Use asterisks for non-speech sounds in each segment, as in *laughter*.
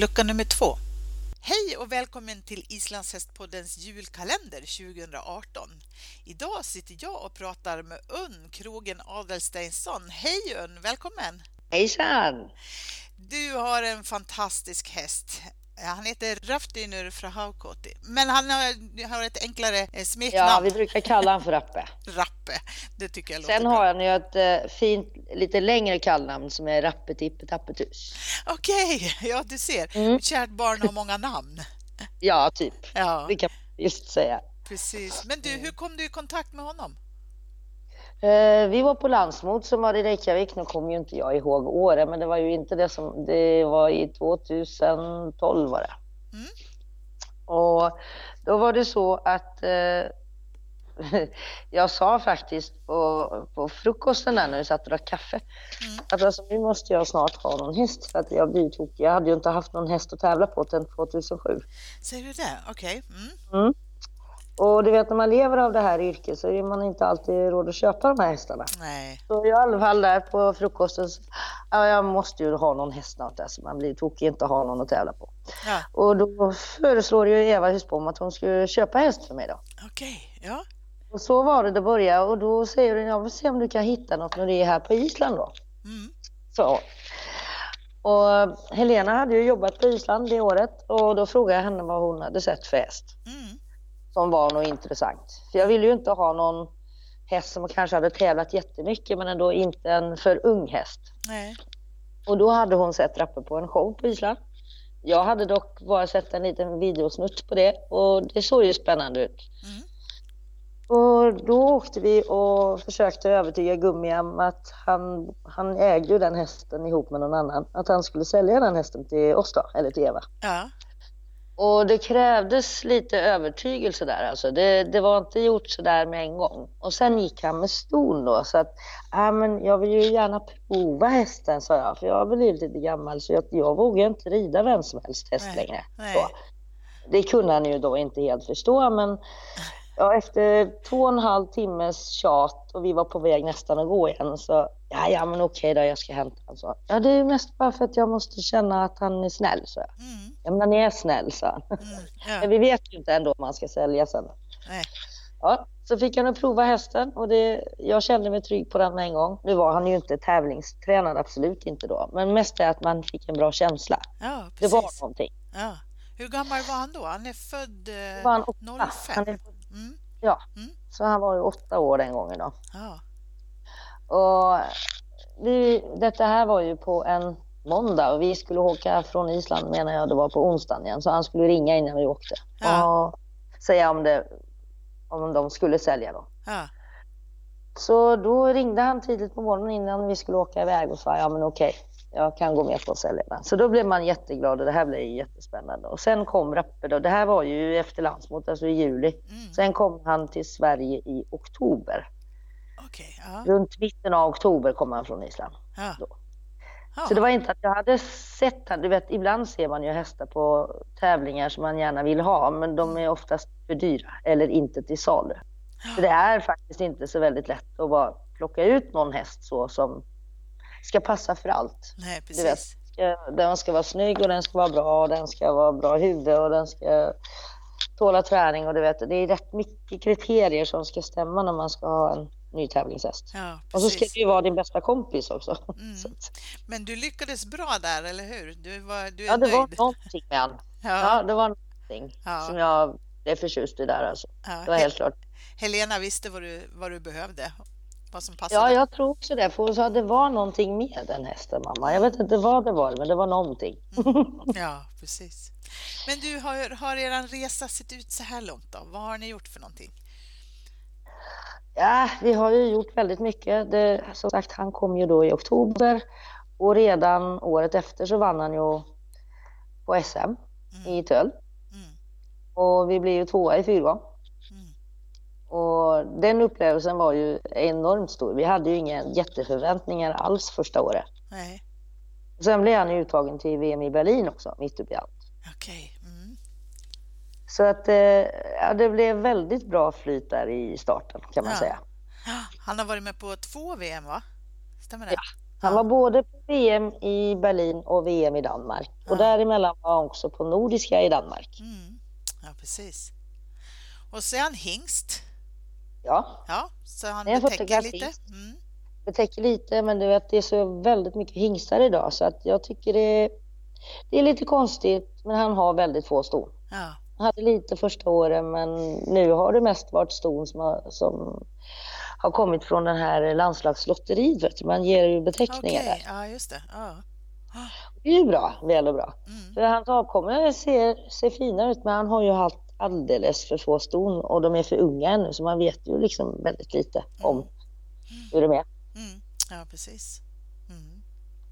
lucka nummer två. Hej och välkommen till Islandshästpoddens julkalender 2018. Idag sitter jag och pratar med Unn Krogen Adelsteinsson. Hej Unn, välkommen! Hejsan! Du har en fantastisk häst. Han heter Raftinur Frahaukoti, men han har, har ett enklare eh, smeknamn. Ja, vi brukar kalla honom för Rappe. *laughs* Rappe, det tycker jag Sen låter har bra. han ju ett eh, fint, lite längre kallnamn som är Rappe Tippe Tappetus. Okej, ja du ser. Mm. Kärt barn har många namn. *laughs* Ja, typ. Ja, Det kan man just säga. precis. Men du, hur kom du i kontakt med honom? Eh, vi var på landsmot som var i Reykjavik. Nu kommer ju inte jag ihåg året, men det var ju inte det som... Det var i 2012 var det. Mm. Och då var det så att eh, *laughs* jag sa faktiskt på, på frukosten där när vi satt och drack kaffe Mm. att alltså, nu måste jag snart ha någon häst för att jag blir tokig. Jag hade ju inte haft någon häst att tävla på sedan 2007. Säger du det? Okej. Mm. Mm. Och du vet när man lever av det här yrket så är man inte alltid råd att köpa de här hästarna. Nej. Så i alla fall där på frukosten, så, ja, jag måste ju ha någon häst snart där så man blir tokig inte ha någon att tävla på. Ja, Och då föreslår ju Eva Husbom att hon skulle köpa häst för mig då. okej. Ja. Och så var det det började och då säger hon, jag vill se om du kan hitta något när det är här på Island då. Mm. Så. Och Helena hade ju jobbat på Island det året och då frågade jag henne vad hon hade sett för häst Mm. Som var något intressant. För jag ville ju inte ha någon häst som kanske hade tävlat jättemycket men ändå inte en för ung häst. Nej. Och då hade hon sett Rappe på en show på Island. Jag hade dock bara sett en liten videosnutt på det och det såg ju spännande ut. Mm. Och då åkte vi och försökte övertyga Gummi om att han, han ägde ju den hästen ihop med någon annan. Att han skulle sälja den hästen till oss då, eller till Eva. Ja. Och det krävdes lite övertygelse där alltså. Det, det var inte gjort så där med en gång. Och sen gick han med ston då så att, ja men jag vill ju gärna prova hästen sa jag. För jag har blivit lite gammal så jag, jag vågar inte rida vem som helst häst Nej, längre. nej. Det kunde han ju då inte helt förstå men ja, efter två och en halv timmes tjat och vi var på väg nästan att gå igen så ja, ja men okej då jag ska hämta honom. Så, Ja det är mest bara för att jag måste känna att han är snäll så jag. Mm. Ja men han är snäll sa han. Mm. Ja. Men vi vet ju inte ändå om han ska sälja sen. Nej. Ja, så fick han att prova hästen och det, jag kände mig trygg på den med en gång. Nu var han ju inte tävlingstränad, absolut inte då. Men mest det att man fick en bra känsla. Ja, Det var någonting. Ja. Hur gammal var han då? Han är född Det eh. 05. Han är, Mm. ja, Mm. så han var ju åtta år den gången då. Ja. Och vi, detta här var ju på en måndag och vi skulle åka från Island menar jag, det var på onsdagen igen. Så han skulle ringa innan vi åkte Ja. och säga om, det, om de skulle sälja då. Ja. Så då ringde han tidigt på morgonen innan vi skulle åka iväg och sa ja men okej, jag kan gå med på att sälja den. Så då blev man jätteglad och det här blev jättespännande. Och sen kom Rappe då, det här var ju efter landsmot, alltså i juli. Mm. Sen kom han till Sverige i oktober. Okej. Ja. Runt mitten av oktober kom han från Island. Ja. Ja. Så det var inte att jag hade sett han, du vet ibland ser man ju hästar på tävlingar som man gärna vill ha men de är oftast för dyra eller inte till salu. Så det är faktiskt inte så väldigt lätt att bara plocka ut någon häst så som ska passa för allt. Nej, Du vet, precis. ska- den ska vara snygg och den ska vara bra och den ska vara bra huvud och den ska tåla träning och du vet, det är rätt mycket kriterier som ska stämma när man ska ha en ny tävlingshäst. Ja, Och så ska precis. det ju vara din bästa kompis också. *laughs* Mm. Men du lyckades bra där, eller hur? Du, var, du är ja, det var nöjd? någonting med han. *laughs* Ja. Ja, det var någonting Ja. som jag blev förtjust i där alltså. Ja. Det var helt klart. Helena visste vad du, vad du behövde, vad som passade. Ja, jag tror också det. För hon sa att det var någonting med den hästen, mamma. Jag vet inte vad det var, men det var någonting. *laughs* Ja, precis. Men du, har, har er resa sett ut så här långt då? Vad har ni gjort för någonting? Ja, vi har ju gjort väldigt mycket. Det, som sagt, han kom ju då i oktober och redan året efter så vann han ju på SM i Töl. Mm. Och vi blev ju tvåa i fyrgång. Den upplevelsen var ju enormt stor. Vi hade ju inga jätteförväntningar alls första året. Nej, Sen blev han ju uttagen till VM i Berlin också, mitt uppe i allt. okej. Mm. Så att eh, ja, det blev väldigt bra flyt där i starten kan man Ja. säga. Ja, Han har varit med på två VM, va? Stämmer det? Ja. Han var både på VM i Berlin och VM i Danmark. Och däremellan var han också på Nordiska i Danmark. Mm. Ja, precis. Och han hingst. Ja, Ja, så han en betäcker lite. Mm. det täcker lite men du vet, det är så väldigt mycket hingstar idag så att jag tycker det, det är lite konstigt men han har väldigt få ston. Ja, Han hade lite första åren men nu har det mest varit ston som har, som har kommit från den här landslagslotteriet. vet du. Man ger ju beteckningar okej. där. Ja, just det. Ja. Det är ju bra, väl och bra. Mm. För hans avkommor ser, ser fina ut men han har ju haft alldeles för få ston och de är för unga ännu så man vet ju liksom väldigt lite om hur de är. Mm. Ja, precis. Mm.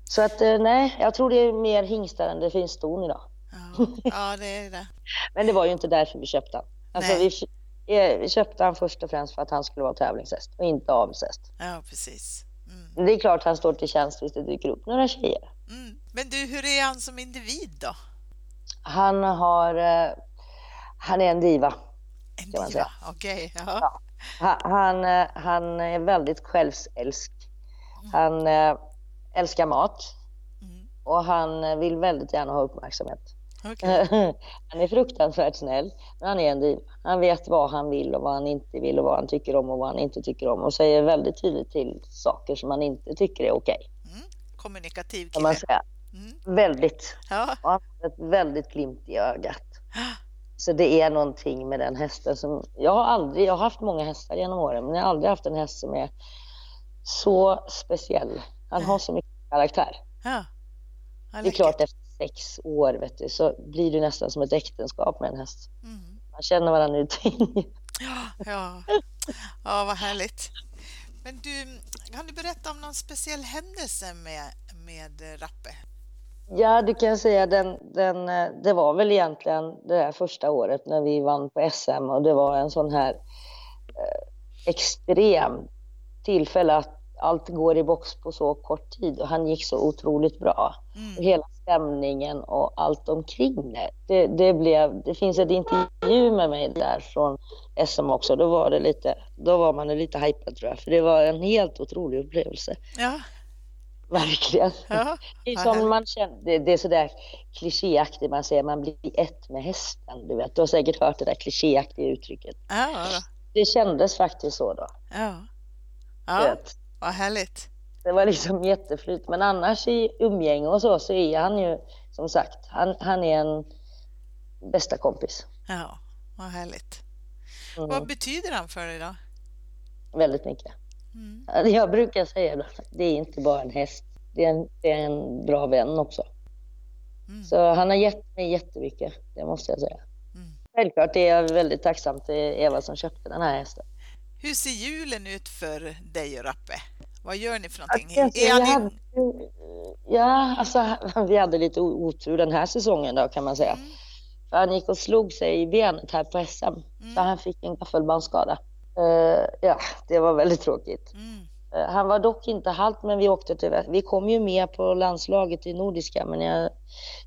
Så att eh, nej, jag tror det är mer hingstar än det finns ston idag. Ja. *laughs* ja, det är det. Men det var ju inte därför vi köpte han. Alltså Nej. vi, eh, vi köpte han först och främst för att han skulle vara tävlingshäst och inte avelshäst. Ja, precis. Mm. Det är klart han står till tjänst hvis det dyker upp några tjejer. Mm. Men du, hur är han som individ då? Han har, eh, han är en diva. En Kan man diva? Okej, ja. Ja. Han, han, eh, han är väldigt självsälsk. Han eh, älskar mat Mm. och han eh, vill väldigt gärna ha uppmärksamhet. Okej. *laughs* han är fruktansvärt snäll, men han är en diva. Han vet vad han vill och vad han inte vill och vad han tycker om och vad han inte tycker om och säger väldigt tydligt till saker som han inte tycker är okej. Mm. Kommunikativ Kan man kille. säga. Mm. Väldigt. Ja. Och han har ett väldigt glimt i ögat. *gasps* Så det är någonting med den hästen som... Jag har aldrig... Jag har haft många hästar genom åren, men jag har aldrig haft en häst som är så speciell. Han har så mycket karaktär. Ja. Ja, Det är klart efter sex år vet du, så blir det nästan som ett äktenskap med en häst. Mm. Man känner varandra ut in. Ja. ja, vad härligt. Men du, kan du berätta om någon speciell händelse med, med Rappe? Ja, du kan säga den, den, eh, det var väl egentligen det där första året när vi vann på SM och det var en sån här eh, extrem tillfälle att allt går i box på så kort tid och han gick så otroligt bra. Och Mm. hela stämningen och allt omkring det. Det, det, blev, det finns ett intervju med mig där från SM också. Då var, det lite, då var man lite hypad tror jag, för det var en helt otrolig upplevelse. Ja, Verkligen. ja, Det är som man känner, det, är sådär klichéaktigt man säger, man blir ett med hästen. Du vet, du har säkert hört det där klichéaktiga uttrycket. ja, Det kändes faktiskt så då. ja. Ja vad härligt. Det var liksom jätteflyt. Men annars i umgänge och så, så är han ju som sagt, han, han är en bästa kompis. Ja, vad härligt. Mm, Vad betyder han för dig då? väldigt mycket. Mm. Jag brukar säga då, det är inte bara en häst, det är en, det är en bra vän också. Mm. Så han har gett mig jättemycket, det måste jag säga. Mm. Självklart är jag väldigt tacksam till Eva som köpte den här hästen. Hur ser julen ut för dig och Rappe? Vad gör ni för någonting? Jag Är han vi i... hade, ja, alltså *laughs* vi hade lite otur den här säsongen då kan man säga. Mm. För han gick och slog sig i benet här på SM. Mm. Så han fick en gaffelbandsskada. Eh, ja, det var väldigt tråkigt. Mm. Eh, han var dock inte halt, men vi åkte till, vi kom ju med på landslaget i Nordiska, men jag,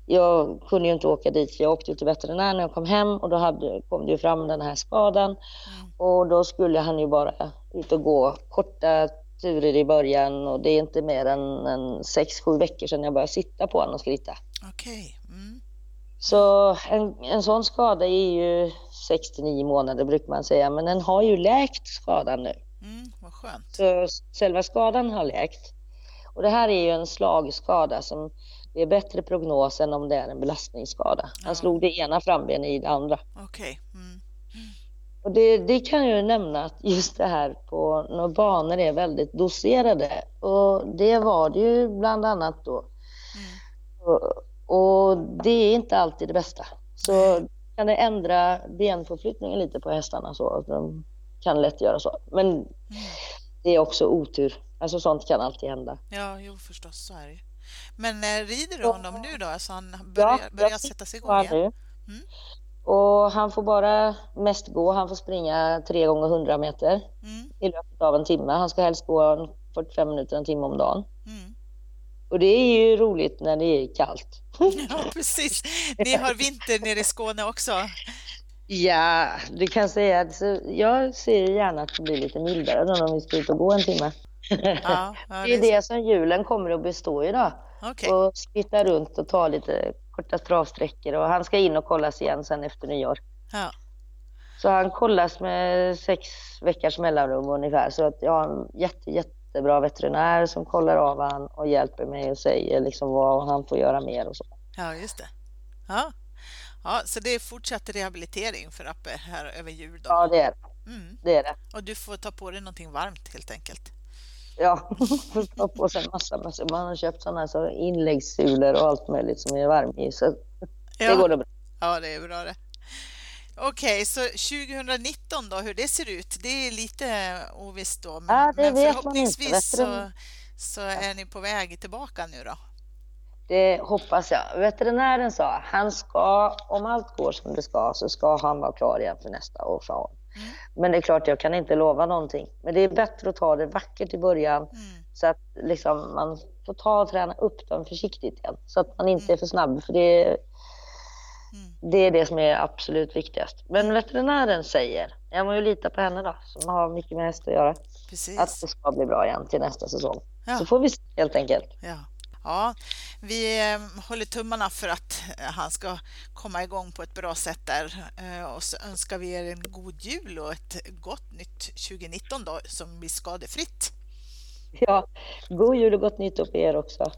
jag kunde ju inte åka dit. Jag åkte till veterinär när jag kom hem och då hade, kom det ju fram den här skadan. Mm. Och då skulle han ju bara ut och gå korta turer i början och det är inte mer än, än sex, sju veckor sedan jag började sitta på honom och skritta. Okej. Så en, en sån skada är ju 69 månader brukar man säga, men den har ju läkt skadan nu. Mm. Vad skönt. Så själva skadan har läkt. Och det här är ju en slagskada som det är bättre prognos än om det är en belastningsskada. Han Ja. slog det ena frambenet i det andra. Okej. Mm. Och det, det kan jag ju nämna att just det här på några banor är väldigt doserade. Och det var det ju bland annat då. Mm. Och, och det är inte alltid det bästa. Så kan det ändra benförflyttningen lite på hästarna så att de kan lätt göra så. Men Mm. det är också otur. Alltså sånt kan alltid hända. Ja, jo förstås, så är det. Men eh, rider du Ja. honom nu då, så han börjar, jag börjar sätta sig igång igen? Mm. Och han får bara mest gå. Han får springa 3 gånger 100 meter Mm. i löpet av en timme. Han ska helst gå en 45 minuter, en timme om dagen. Mm. Och det är ju roligt när det är kallt. *laughs* Ja, precis. Ni har vinter nere i Skåne också. Ja, du kan säga att jag ser gärna att det blir lite mildare om vi ska ut och gå en timme. Ja, ja, *laughs* det är det som julen kommer att bestå i då. Okej. Och skritta runt och ta lite korta travsträckor och han ska in och kollas igen sen efter nyår. Ja. Så han kollas med sex veckors mellanrum ungefär. Så att jag har en jätte, jättebra veterinär som kollar av han och hjälper mig och säger liksom vad han får göra mer och så. ja, just det. Ja. ja, så det är fortsatt rehabilitering för Appe här över jul då? Ja, det är det. Mm. det, är det. Och du får ta på dig någonting varmt helt enkelt? Ja, *laughs* får ta på sig en massa, massa. Man har köpt sådana här så inläggssulor och allt möjligt som är varm i. Så det Ja. går det bra. Ja, det är bra det. Okej, så 2019 då, hur det ser ut, det är lite ovisst då. Men, Ja, det men vet man inte. förhoppningsvis så, så är ni på väg tillbaka nu då. Det hoppas jag. Veterinären sa han ska, om allt går som det ska, så ska han vara klar igen för nästa år, sa hon. Mm. Men det är klart, jag kan inte lova någonting. Men det är bättre att ta det vackert i början Mm. så att liksom man får ta och träna upp dem försiktigt igen. Så att man inte är för snabb, för det, Mm. det är det som är absolut viktigast. Men veterinären säger, jag må ju lita på henne då, som har mycket med häst att göra, att Precis. det ska bli bra igen till nästa säsong. Ja. Så får vi se helt enkelt. Ja. Ja, vi eh, håller tummarna för att eh, han ska komma igång på ett bra sätt där Eh, och så önskar vi er en god jul och ett gott nytt 2019 då som blir skadefritt. Ja, god jul och gott nytt år på er också.